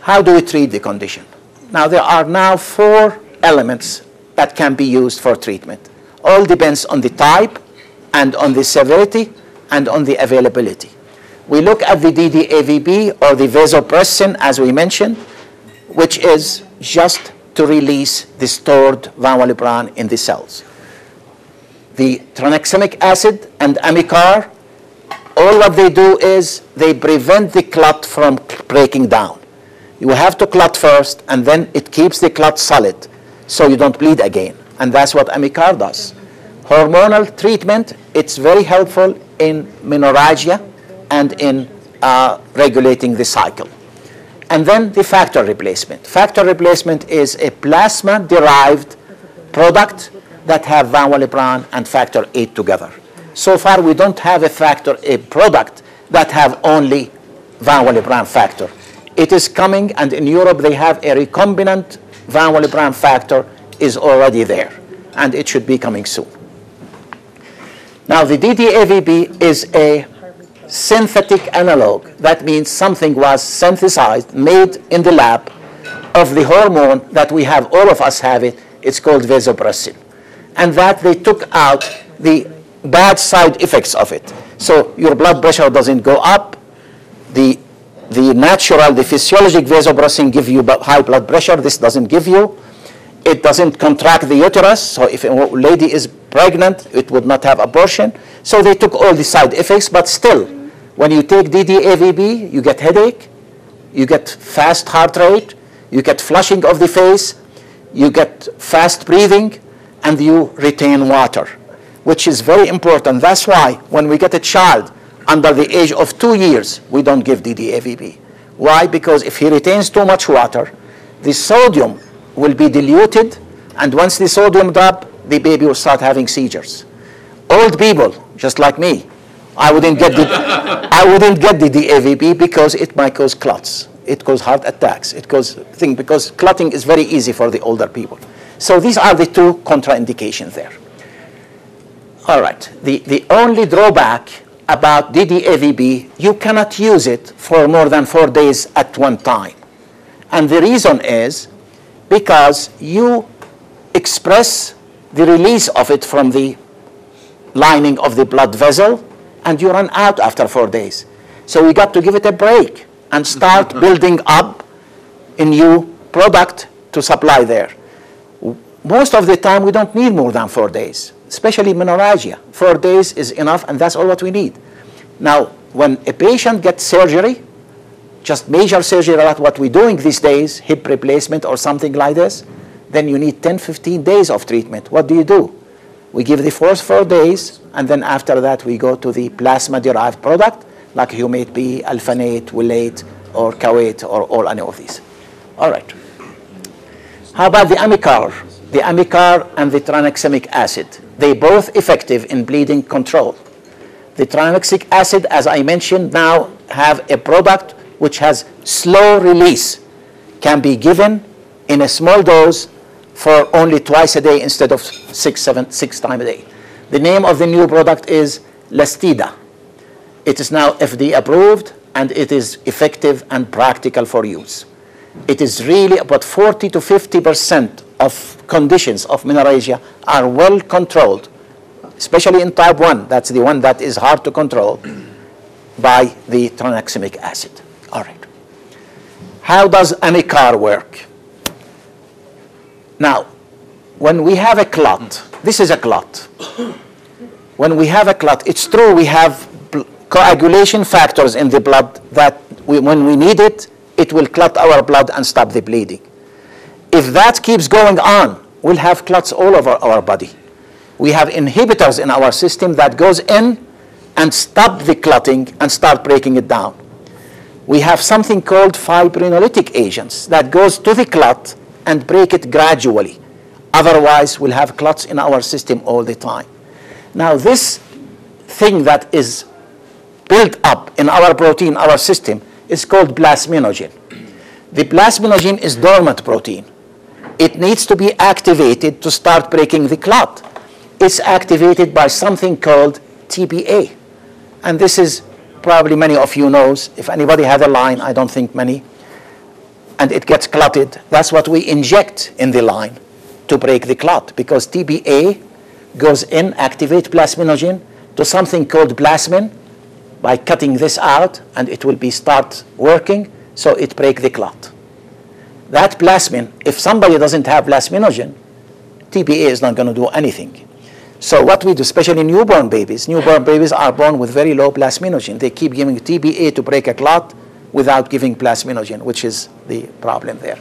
How do we treat the condition? Now, there are now four elements that can be used for treatment. All depends on the type and on the severity and on the availability. We look at the DDAVB or the vasopressin, as we mentioned, which is just to release the stored van Willebrand in the cells. The tranexamic acid and amicar, all what they do is they prevent the clot from breaking down. You have to clot first, and then it keeps the clot solid, so you don't bleed again. And that's what amicar does. Hormonal treatment, it's very helpful in menorrhagia and in uh, regulating the cycle. And then the factor replacement. Factor replacement is a plasma-derived product that have van Willebrand and factor VIII together. So far, we don't have a factor, a product that have only van Willebrand factor. It is coming, and in Europe, they have a recombinant van Willebrand factor is already there, and it should be coming soon. Now, the DDAVB is a synthetic analog. That means something was synthesized, made in the lab of the hormone that we have, all of us have it. It's called vasopressin. And that they took out the bad side effects of it. So your blood pressure doesn't go up. The, the natural, the physiologic vasopressin give you high blood pressure. This doesn't give you. It doesn't contract the uterus. So if a lady is pregnant, it would not have abortion. So they took all the side effects, but still, when you take DDAVB, you get headache, you get fast heart rate, you get flushing of the face, you get fast breathing, and you retain water, which is very important. That's why when we get a child under the age of two years, we don't give DDAVB. Why? Because if he retains too much water, the sodium will be diluted, and once the sodium drop, the baby will start having seizures. Old people, just like me, I wouldn't get the, I wouldn't get the DAVB because it might cause clots. It causes heart attacks. It causes thing because clotting is very easy for the older people. So these are the two contraindications there. All right. The, the only drawback about DDAVB, you cannot use it for more than four days at one time. And the reason is because you express the release of it from the lining of the blood vessel and you run out after four days. So we got to give it a break and start building up a new product to supply there. Most of the time, we don't need more than four days, especially menorrhagia. Four days is enough, and that's all what we need. Now, when a patient gets surgery, just major surgery like what we're doing these days, hip replacement or something like this, then you need 10, 15 days of treatment. What do you do? We give the first four days, and then after that we go to the plasma-derived product, like humate B, alphanate, Wilate, or Koate, or all any of these. All right. How about the amicar? The amicar and the tranexamic acid. They both effective in bleeding control. The tranexamic acid, as I mentioned, now have a product which has slow release, can be given in a small dose for only twice a day instead of six, seven, six times a day. The name of the new product is Lysteda. It is now FDA approved and it is effective and practical for use. It is really about 40 to 50 percent of conditions of menorrhagia are well controlled, especially in type 1. That's the one that is hard to control by the tranexamic acid. All right. How does amicar work? Now, when we have a clot, this is a clot. When we have a clot, it's true we have coagulation factors in the blood that we, when we need it, it will clot our blood and stop the bleeding. If that keeps going on, we'll have clots all over our body. We have inhibitors in our system that goes in and stop the clotting and start breaking it down. We have something called fibrinolytic agents that goes to the clot and break it gradually. Otherwise, we'll have clots in our system all the time. Now, this thing that is built up in our protein, our system, is called plasminogen. The plasminogen is dormant protein. It needs to be activated to start breaking the clot. It's activated by something called TPA. And this is probably many of you knows. If anybody had a line, I don't think many and it gets clotted, that's what we inject in the line to break the clot because TBA goes in, activate plasminogen to something called plasmin by cutting this out and it will be start working so it break the clot. That plasmin, if somebody doesn't have plasminogen, TPA is not going to do anything. So what we do, especially newborn babies, newborn babies are born with very low plasminogen. They keep giving TBA to break a clot without giving plasminogen, which is the problem there.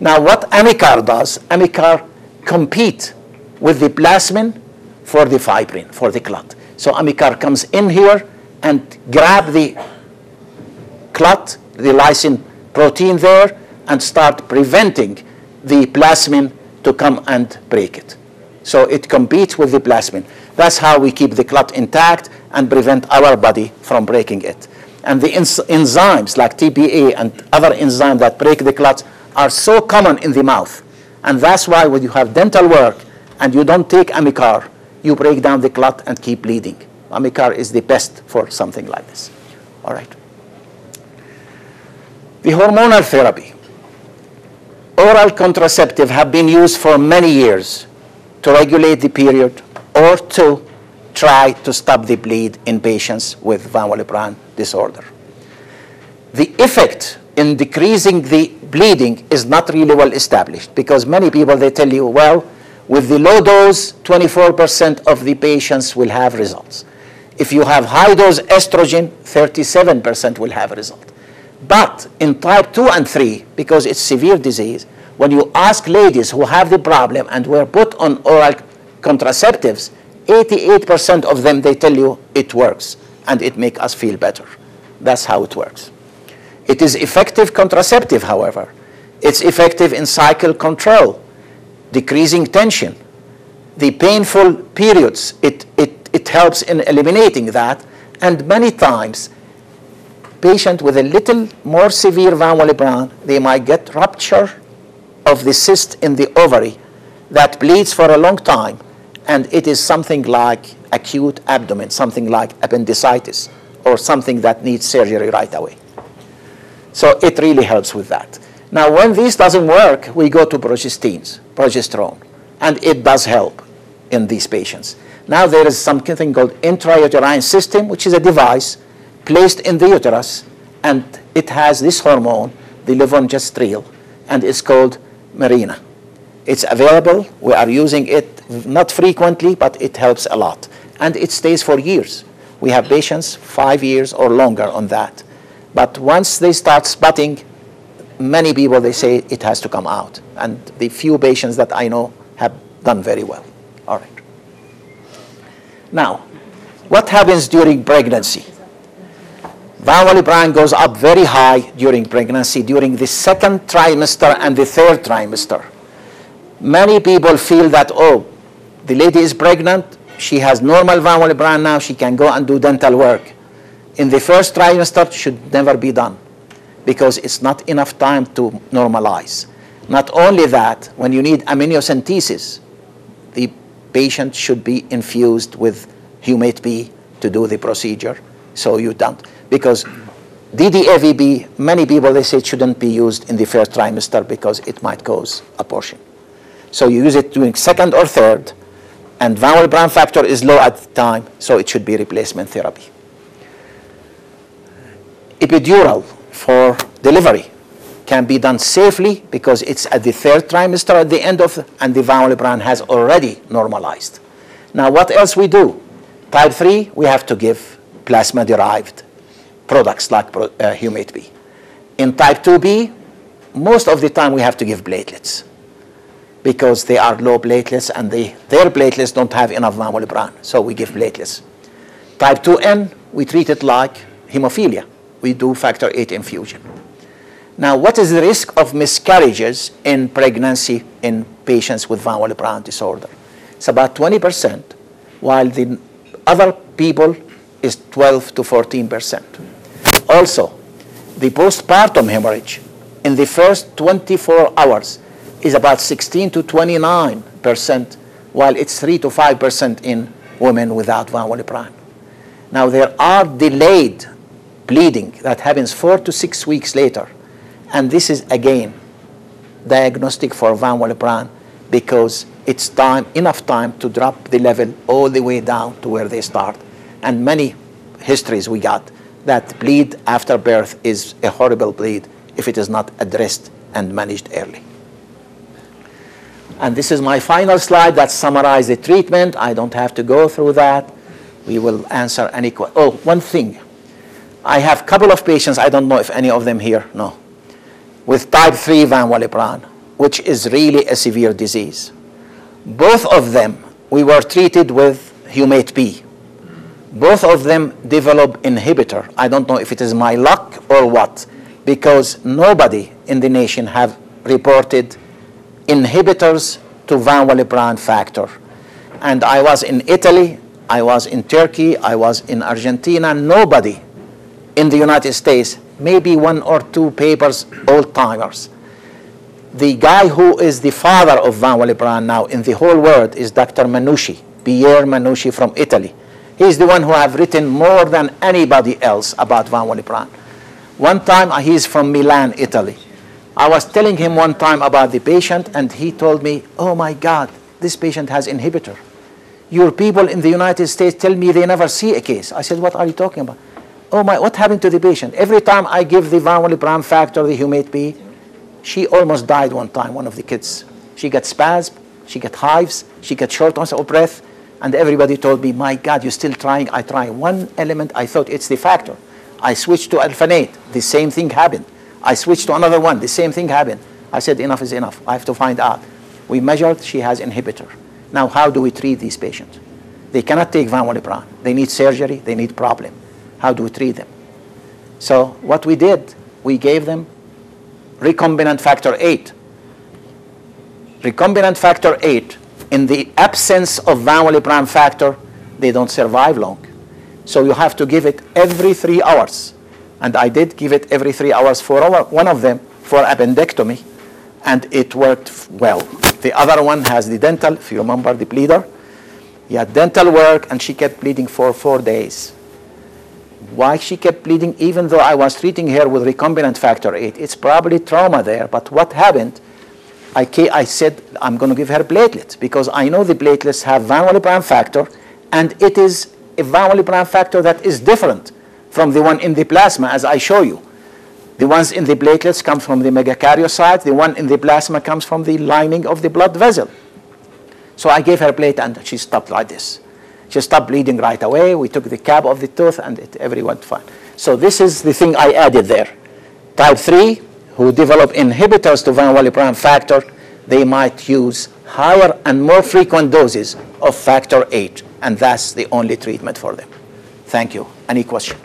Now what Amicar does, Amicar compete with the plasmin for the fibrin, for the clot. So Amicar comes in here and grab the clot, the lysine protein there, and start preventing the plasmin to come and break it. So it competes with the plasmin. That's how we keep the clot intact and prevent our body from breaking it. And the enzymes like TPA and other enzymes that break the clots are so common in the mouth. And that's why when you have dental work and you don't take Amicar, you break down the clot and keep bleeding. Amicar is the best for something like this. All right. The hormonal therapy. Oral contraceptive have been used for many years to regulate the period or to try to stop the bleed in patients with Van Willebrand disorder. The effect in decreasing the bleeding is not really well established because many people they tell you, well, with the low dose, 24% of the patients will have results. If you have high dose estrogen, 37% will have a result. But in type 2 and 3, because it's severe disease, when you ask ladies who have the problem and were put on oral contraceptives, 88% of them, they tell you it works and it makes us feel better. That's how it works. It is effective contraceptive, however. It's effective in cycle control, decreasing tension. The painful periods, it, it, it helps in eliminating that. And many times, patient with a little more severe Van Willebrand, they might get rupture of the cyst in the ovary that bleeds for a long time, and it is something like acute abdomen, something like appendicitis, or something that needs surgery right away. So it really helps with that. Now, when this doesn't work, we go to progestins, progesterone, and it does help in these patients. Now there is something called intrauterine system, which is a device placed in the uterus, and it has this hormone, the levonorgestrel, and it's called Mirena. It's available. We are using it not frequently, but it helps a lot. And it stays for years. We have patients five years or longer on that. But once they start spotting, many people, they say it has to come out. And the few patients that I know have done very well. All right. Now, what happens during pregnancy? Willebrand goes up very high during pregnancy, during the second trimester and the third trimester. Many people feel that, oh, the lady is pregnant, she has normal Willebrand now, she can go and do dental work. In the first trimester, should never be done because it's not enough time to normalize. Not only that, when you need amniocentesis, the patient should be infused with Humate B to do the procedure, so you don't because DDAVB, many people, they say it shouldn't be used in the first trimester because it might cause abortion. So you use it during second or third, and Van Willebrand factor is low at the time, so it should be replacement therapy. Epidural for delivery can be done safely because it's at the third trimester at the end of, and the Van Willebrand has already normalized. Now what else we do? Type 3, we have to give plasma-derived products like uh, Humate B. In type 2B, most of the time we have to give platelets because they are low platelets and they, their platelets don't have enough Willebrand, so we give platelets. Type 2N, we treat it like hemophilia. We do factor 8 infusion. Now, what is the risk of miscarriages in pregnancy in patients with Van Willebrand disorder? It's about 20%, while the other people is 12 to 14 percent. Also, the postpartum hemorrhage in the first 24 hours is about 16 to 29 percent, while it's 3 to 5 percent in women without Van Willebrand. Now, there are delayed bleeding that happens four to six weeks later. And this is, again, diagnostic for Van Willebrand because it's time, enough time to drop the level all the way down to where they start. And many histories we got that bleed after birth is a horrible bleed if it is not addressed and managed early. And this is my final slide that summarizes the treatment. I don't have to go through that. We will answer any questions. Oh, one thing. I have a couple of patients, I don't know if any of them here, no, with type 3 Van Willebrand, which is really a severe disease. Both of them, we were treated with Humate B. Both of them develop inhibitor. I don't know if it is my luck or what, because nobody in the nation have reported inhibitors to Van Willebrand factor. And I was in Italy, I was in Turkey, I was in Argentina. Nobody in the United States, maybe one or two papers, old timers. The guy who is the father of Van Willebrand now in the whole world is Dr. Mannucci, Pier Mannucci from Italy. He's the one who have written more than anybody else about Van Willebrand. One time, uh, he's from Milan, Italy. I was telling him one time about the patient, and he told me, oh my God, this patient has inhibitor. Your people in the United States tell me they never see a case. I said, what are you talking about? Oh my, what happened to the patient? Every time I give the Van Willebrand factor, the Humate B, she almost died one time, one of the kids. She got spasm, she got hives, she got shortness of breath, and everybody told me, my God, you're still trying. I try one element, I thought it's the factor. I switched to alphanate, the same thing happened. I switched to another one, the same thing happened. I said, enough is enough. I have to find out. We measured, she has inhibitor. Now, how do we treat these patients? They cannot take Van Willebrand. They need surgery, they need problem. How do we treat them? So what we did, we gave them recombinant factor 8. Recombinant factor 8, in the absence of Van Willebrand factor, they don't survive long. So you have to give it every three hours. And I did give it every three hours for one of them for appendectomy, and it worked well. The other one has the dental, if you remember the bleeder. He had dental work, and she kept bleeding for four days. Why she kept bleeding, even though I was treating her with recombinant factor 8? It's probably trauma there, but what happened? I, I said, I'm going to give her platelets because I know the platelets have van Willebrand factor, and it is a van Willebrand factor that is different from the one in the plasma, as I show you. The ones in the platelets come from the megakaryocyte. The one in the plasma comes from the lining of the blood vessel. So I gave her a plate and she stopped like this. She stopped bleeding right away. We took the cap of the tooth and it, everything went fine. So this is the thing I added there. Type 3, who develop inhibitors to van Willebrand factor, they might use higher and more frequent doses of factor VIII, And that's the only treatment for them. Thank you. Any question?